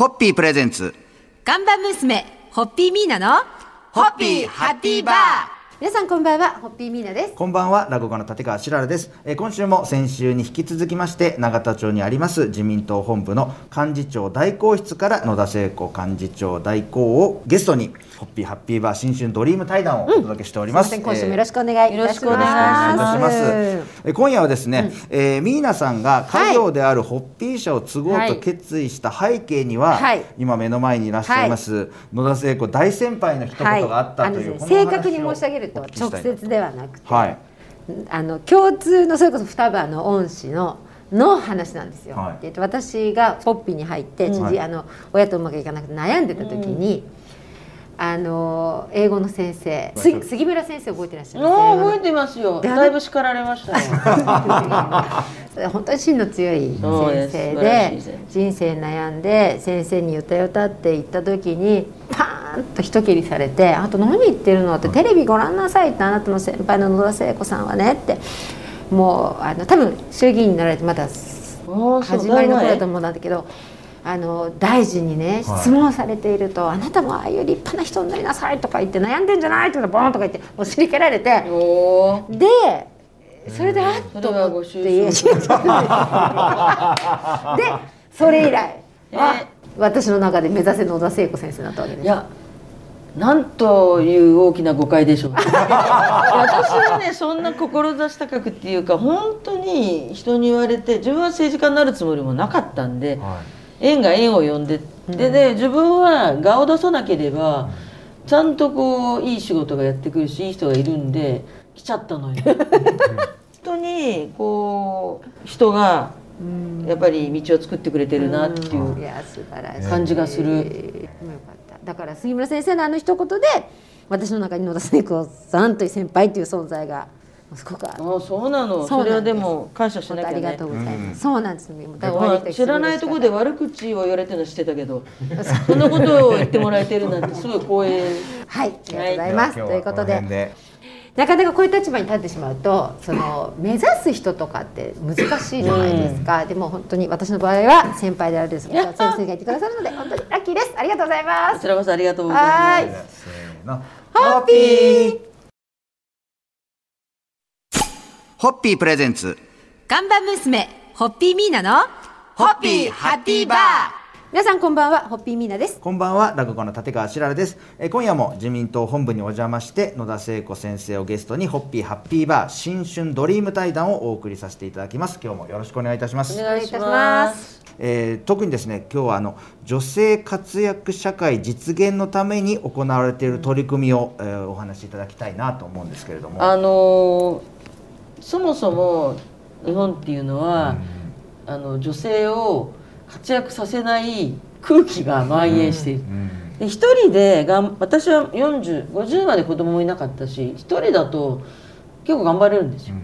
ホッピープレゼンツ。ガンバ娘、ホッピーミーナの、ホッピーハッピーバー。皆さんこんばんは、ホッピーミーナです。こんばんは、落語家の立川しららです。えー今週も先週に引き続きまして、永田町にあります自民党本部の幹事長代行室から野田聖子幹事長代行をゲストに、ホッピーハッピーバー新春ドリーム対談をお届けしております。すいません、今週もよろしくお願いいたします。よろしくお願いしお願いいたします。す。え今夜はですね、えーミーナさんが家業であるホッピー社を継ごうと決意した背景には、はい。今目の前にいらっしゃいます、野田聖子大先輩の一言があったという、ですね正確に申し上げると直接ではなくて、はい。あの共通のそれこそ双葉の恩師のの話なんですよ。はい。えっと私がポッピーに入って、はい。あの親とうまくいかなくて悩んでた時に、あの英語の先生、す杉村先生覚えてらっしゃいます？覚えててますよ。でだいぶ叱られましたよ。本当に芯の強い先生で先人生悩んで先生に「よたよた」って言った時にパーンと一蹴りされて「あと何言ってるの?」って「テレビご覧なさい」って「あなたの先輩の野田聖子さんはね」ってもうあの多分衆議院になられてまだ始まりの頃だと思うんだけど。あの大臣にねはい。質問されていると、あなたもああいう立派な人になりなさいとか言って悩んでんじゃない？とかボーンとか言ってお尻蹴られてでそれであっそと思ってで それ以来え。は私の中で目指せ野田聖子先生だったわけです。いやなんという大きな誤解でしょう 私はねそんな志高くっていうか本当に人に言われて自分は政治家になるつもりもなかったんで縁が縁を呼んででで自分は顔を出さなければちゃんとこういい仕事がやってくるしいい人がいるんで来ちゃったのよ。本当にこう人がやっぱり道を作ってくれてるなっていういや素晴らしい。感じがする。だから杉村先生のあの一言で私の中に野田聖子さんという先輩という存在がすごくあそうなの。それはでも感謝しなきゃね。ありがとうございます、うん。そうなんです。よもうだからおまあ会いできて知らないところで悪口を言われてるのは知ってたけどそんなことを言ってもらえてるなんてすごい光栄。はいありがとうございます、ということでなかなかこういう立場に立ってしまうとその目指す人とかって難しいじゃないですか、でも本当に私の場合は先輩であるです先生がいてくださるので本当にラッキーです。ありがとうございます。こちらこそありがとうございます。はい。せーの。ホッピーホッピープレゼンツ。看板娘ホッピーミーナのホッピーハッピーバー。皆さんこんばんはホッピーミーナです。こんばんは落語家の立川しららです、えー今夜も自民党本部にお邪魔して野田聖子先生をゲストにホッピーハッピーバー新春ドリーム対談をお送りさせていただきます。今日もよろしくお願いいたします。お願いしお願いいたしまます。えー特にですね今日はあの女性活躍社会実現のために行われている取り組みを、えーお話しいただきたいなと思うんですけれども。あのーそもそも日本っていうのは、あの女性を活躍させない空気が蔓延している、うん。で一人でがん私は4050まで子供もいなかったし一人だと結構頑張れるんですよ。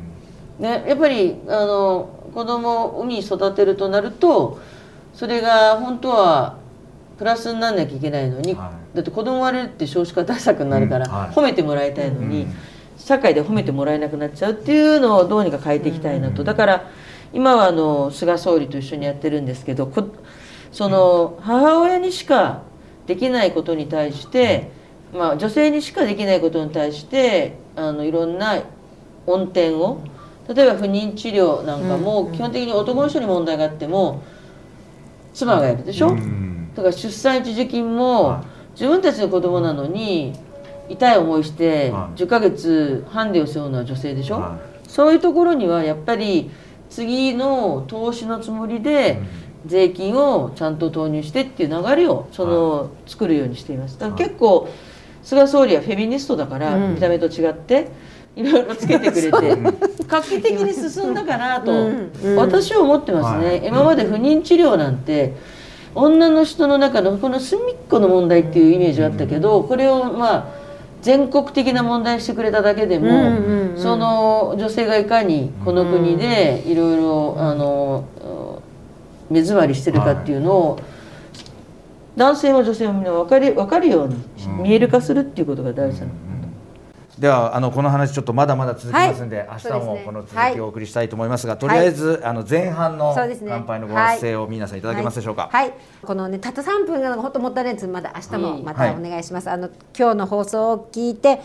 ね、やっぱりあの子供を海に育てるとなるとそれが本当はプラスにならなきゃいけないのに、はだって子供割れるって少子化対策になるから、うん。はい。褒めてもらいたいのに、うん社会で褒めてもらえなくなっちゃうっていうのをどうにか変えていきたいなと、だから今はあの菅総理と一緒にやってるんですけどこその母親にしかできないことに対して、まあ、女性にしかできないことに対してあのいろんな恩典を例えば不妊治療なんかも基本的に男の人に問題があっても妻がやるでしょ、うん。だから出産一時金もは自分たちの子供なのに痛い思いしてはい。10ヶ月ハンデを背負うのは女性でしょ、はそういうところにはやっぱり次の投資のつもりで税金をちゃんと投入してっていう流れをその作るようにしています。だから結構菅総理はフェミニストだからうん。見た目と違っていろいろつけてくれて画期的に進んだかなと私は思ってますね、はい。今まで不妊治療なんて女の人の中のこの隅っこの問題っていうイメージがあったけどこれをまあ全国的な問題にしてくれただけでも、うんうんうんその女性がいかにこの国でいろいろあの目詰まりしてるかっていうのを、男性も女性もみんな分かり分かるようにうん。見える化するっていうことが大事なの、ではあのこの話ちょっとまだまだ続きますんで、はい。明日もこの続きをお送りしたいと思いますが、とりあえず、あの前半の乾杯のご発声を皆さんいただけますでしょうか？はい、はい。このねたった3分が本当もったいないですまだ明日もまはいたお願いします、あの今日の放送を聞いて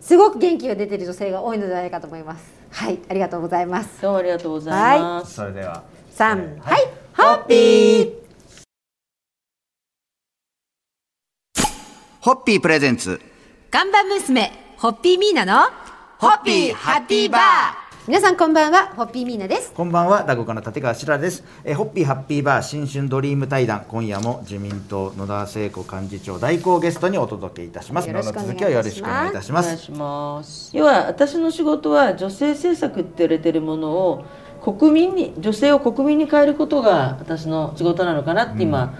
すごく元気が出てる女性が多いのではないかと思います。はい。ありがとうございます。どうもありがとうございます。それでは三えーはい。ホッピー。ホッピー。プレゼンツ。看板娘ホッピーミーナのホッピーハッピーバー皆さんこんばんはホッピーミーナですこんばんは、落語家の立川しららです。えーホッピーハッピーバー新春ドリーム対談、今夜も自民党野田聖子幹事長代行ゲストにお届けいたします。よろしくお願いしますの続きをよろしくお願いいたします。お願いします。要は私の仕事は女性政策って言われてるものを国民に女性を国民に変えることが私の仕事なのかなって今、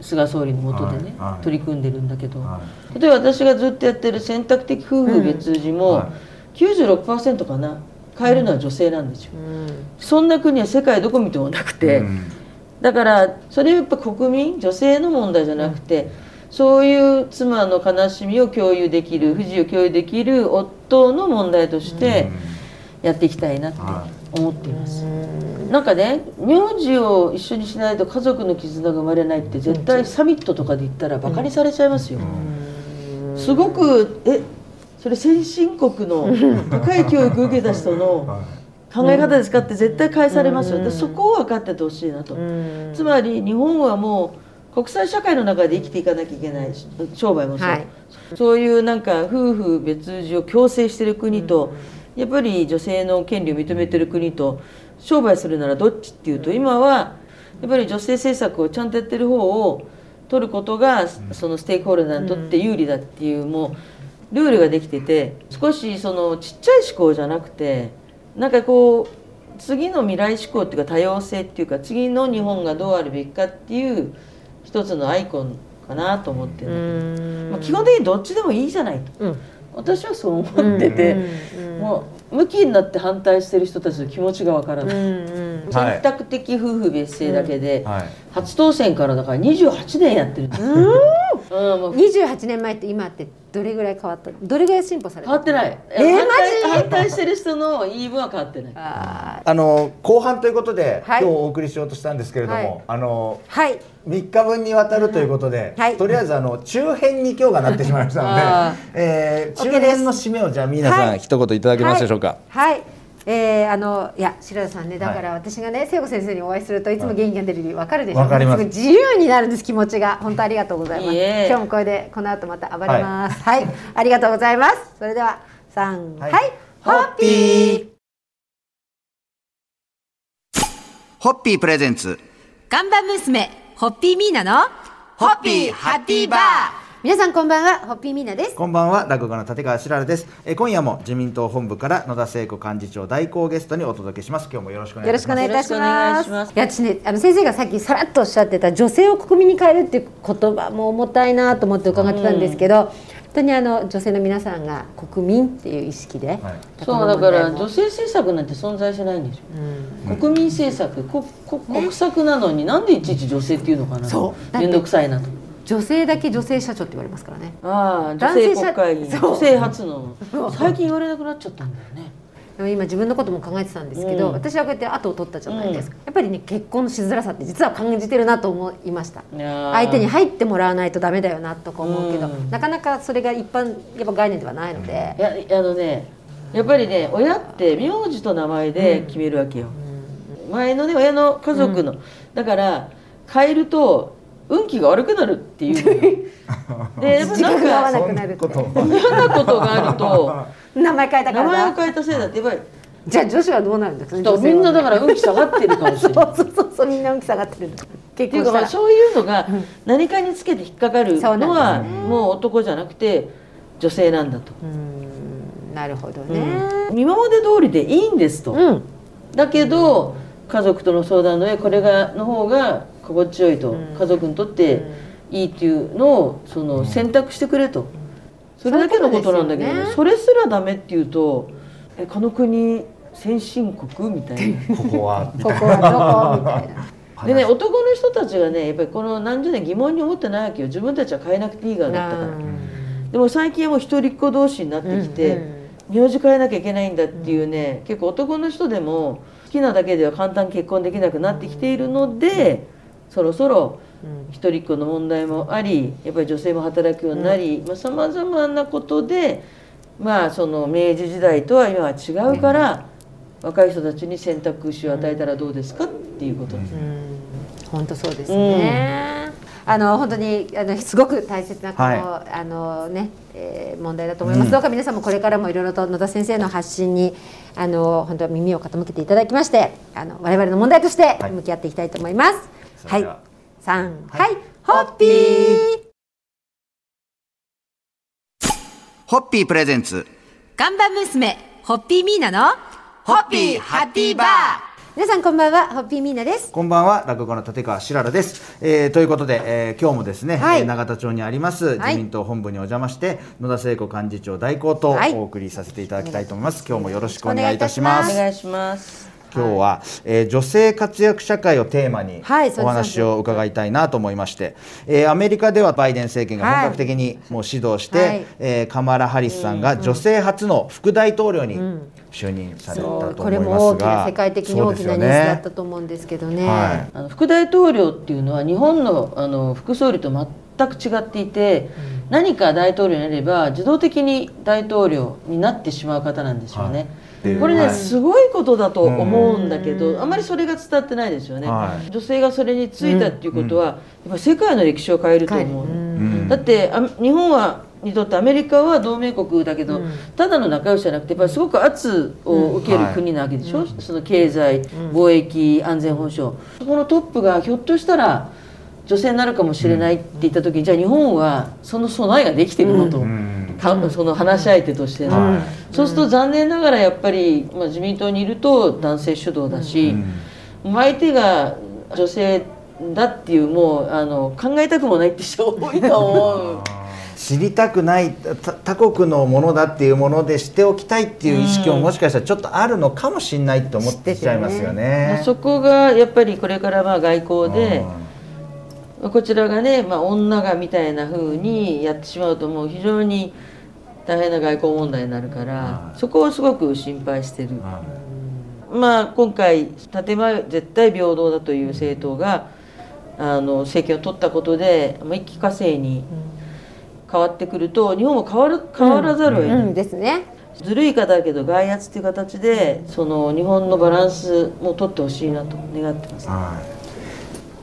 菅総理の下でね、はいはい。取り組んでるんだけど、は例えば私がずっとやってる選択的夫婦別氏も、はい。96%かな変えるのは女性なんですよ、うん。そんな国は世界どこ見てもなくて、うん。だからそれはやっぱ国民女性の問題じゃなくて、そういう妻の悲しみを共有できる不自由を共有できる夫の問題としてやっていきたいなって。は思っています、なんかね名字を一緒にしないと家族の絆が生まれないって絶対サミットとかで言ったらバカにされちゃいますよ、すごくえそれ先進国の高い教育受けた人の 考え方ですかって絶対返されますよ。でそこを分かっててほしいなと、つまり日本はもう国際社会の中で生きていかなきゃいけないし商売もそう、はい。そういうなんか夫婦別氏を強制してる国と、やっぱり女性の権利を認めてる国と商売するならどっちっていうと今はやっぱり女性政策をちゃんとやってる方を取ることがそのステークホルダーにとって有利だっていうもうルールができてて少しそのちっちゃい思考じゃなくてなんかこう次の未来思考っていうか多様性っていうか次の日本がどうあるべきかっていう一つのアイコンかなと思ってるんだけど、まあ、基本的にどっちでもいいじゃないと、うん私はそう思ってて、もう向きになって反対してる人たちの気持ちがわからない、選択的夫婦別姓だけで、はい。初当選からだから28年やってる。ん。ですよ、うんもう。28年前って今ってどれぐらい変わったどれぐらい進歩された変わってない、えーマジ？反対してる人の言い分は変わってない。ああの後半ということで、はい。今日お送りしようとしたんですけれども、はい。あのーはい。3日分にわたるということで、はい。とりあえずあの中編に今日がなってしまいましたので あ、えー中編の締めをじゃあ皆さん、はい。一言いただけますでしょうか？はい、はいえー、あのいや白田さんねだから私がね聖子先生にお会いするといつも元気が出る理由わかるでしょ？わかります。ごい自由になるんです気持ちが。本当ありがとうございます。今日もこれでこの後また暴れます。はい、ありがとうございます。それでは三ははい。い、ホッピー。ホッピープレゼンツ。看板娘ホッピーミーナのホッピーハッピーバー皆さんこんばんはホッピーミーナです。こんばんは落語家の立川しららです、えー今夜も自民党本部から野田聖子幹事長代行ゲストにお届けします。今日もよろしくお願よろいします。しくお願いいたしよろしくお願ます。いします。いや私ねあの先生がさっきさらっとおっしゃってた女性を国民に変えるっていう言葉も重たいなと思って伺ってたんですけど、本当にあの女性の皆さんが国民っていう意識で、はい。そうだから女性政策なんて存在しないんですよ、国民政策国国国策なのになんでいちいち女性っていうのかな面倒くさいなと女性だけ女性社長って言われますからね。ああ女男性社会議女性初の。最近言われなくなっちゃったんだよね。でも今自分のことも考えてたんですけど、うん。私はこうやって後を取ったじゃないですか、やっぱりね結婚のしづらさって実は感じてるなと思いました。相手に入ってもらわないとダメだよなとか思うけど、うん。なかなかそれが一般やっぱ概念ではないので。い、やあのねやっぱりね親って名字と名前で決めるわけよ、前のね親の家族の、だから変えると運気が悪くなるっていう でなんくなるってそんなこと嫌なことがあると 名前変えたか名らだ前を変えたせいだってやっぱりじゃあ女子はどうなるんですかねみんなだから女運気下がってるかもしれない。そうそうそうそうみんな運気下がってる結っていう婚したらかまあそういうのが何かにつけて引っかかるのはもう男じゃなくて女性なんだと、なるほどね。うん。今まで通りでいいんですと、うん。だけど家族との相談の上これがの方が心地よいと、うん。家族にとっていいっていうのをその選択してくれと、それだけのことなんだけどね。それすらダメっていうとえこの国先進国みたいな。ここは。み こたいなこはどこ？みたいな。でね男の人たちがねやっぱりこの何十年疑問に思ってないわけよ。自分たちは変えなくていいからだったから。でも最近はもう一人っ子同士になってきて、名字変えなきゃいけないんだっていうね、結構男の人でも好きなだけでは簡単に結婚できなくなってきているので、そろそろ一人っ子の問題もありやっぱり女性も働くようになりさまざ、まなことでまあその明治時代とは今は違うから、若い人たちに選択肢を与えたらどうですかっていうことです。本当そうですね。あの本当にあのすごく大切なこの、はあのね、えー問題だと思います。どうか皆さんもこれからもいろいろと野田先生の発信にあの本当は耳を傾けていただきまして、あの我々の問題としてはい向き合っていきたいと思います。はいは、三、はい、ホッピー。ホッピープレゼンツ。看板娘ホッピーミーナのホッピーハッピーバー。皆さんこんばんはホッピーミーナです。こんばんは落語家の立川しららです、えーということで、えー今日もですね、はい。えー永田町にありますはい。自民党本部にお邪魔して、野田聖子幹事長代行とはい。お送りさせていただきたいと思います、今日もよろしくお願いいたします。おお願いします。今日は、えー女性活躍社会をテーマにお話を伺いたいなと思いまして、えーアメリカではバイデン政権が本格的にもう指導して、はい。えーカマラ・ハリスさんが女性初の副大統領に就任されたと思いますが、これも大きな世界的に大きなニュースだったと思うんですけどね。はい。あの副大統領っていうのは日本のあの副総理と全く違っていて、何か大統領になれば自動的に大統領になってしまう方なんですよね。はいこれね、はい。すごいことだと思うんだけど、あまりそれが伝わってないですよね、はい。女性がそれについたっていうことは、やっぱ世界の歴史を変えると思う、うん。だってあ日本はにとってアメリカは同盟国だけど、ただの仲良しじゃなくてやっぱりすごく圧を受ける国なわけでしょ、その経済貿易安全保障。そこのトップがひょっとしたら女性になるかもしれないって言った時に、じゃあ日本はその備えができてるのと、ん。かその話し相手としての、はい。そうすると残念ながらやっぱり、まあ、自民党にいると男性主導だし、相手が女性だっていうもうあの考えたくもないって人多いと思う。知りたくないた他国のものだっていうものでしておきたいっていう意識ももしかしたらちょっとあるのかもしれないと思ってきちゃいますよね。そこがやっぱりこれからまあ外交で、こちらがね、まあ、女がみたいな風にやってしまうともう非常に大変な外交問題になるから、そこをすごく心配してる。まあ、今回建前絶対平等だという政党があの政権を取ったことで、まあ、一気化成に変わってくると日本も変わる変わらざるを得ない、うんですね。ずるい方だけど外圧っていう形でその日本のバランスも取ってほしいなと願ってます。はい。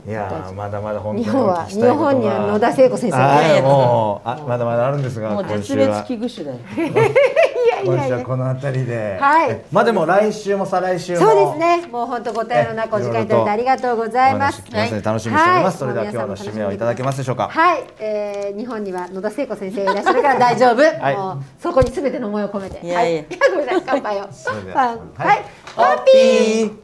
いやーまだまだ本当に日本は日本には野田聖子先生がはいもうあまだまだあるんですがもう今絶滅危惧種だよ。今週はこの辺りで、はい。まあでも来週も再来週も。そうですね。もう本当ご対応の中お時間いただいてありがとうございます。ますので楽しみにしております、はい。それでは今日の締めをいただけますでしょうか。はい、えー、日本には野田聖子先生がいらっしゃるから大丈夫。い。もうそこにすべての思いを込めて。いやいや。はい、ごめんなさい。乾杯を。は。はい、はい。ホッピー。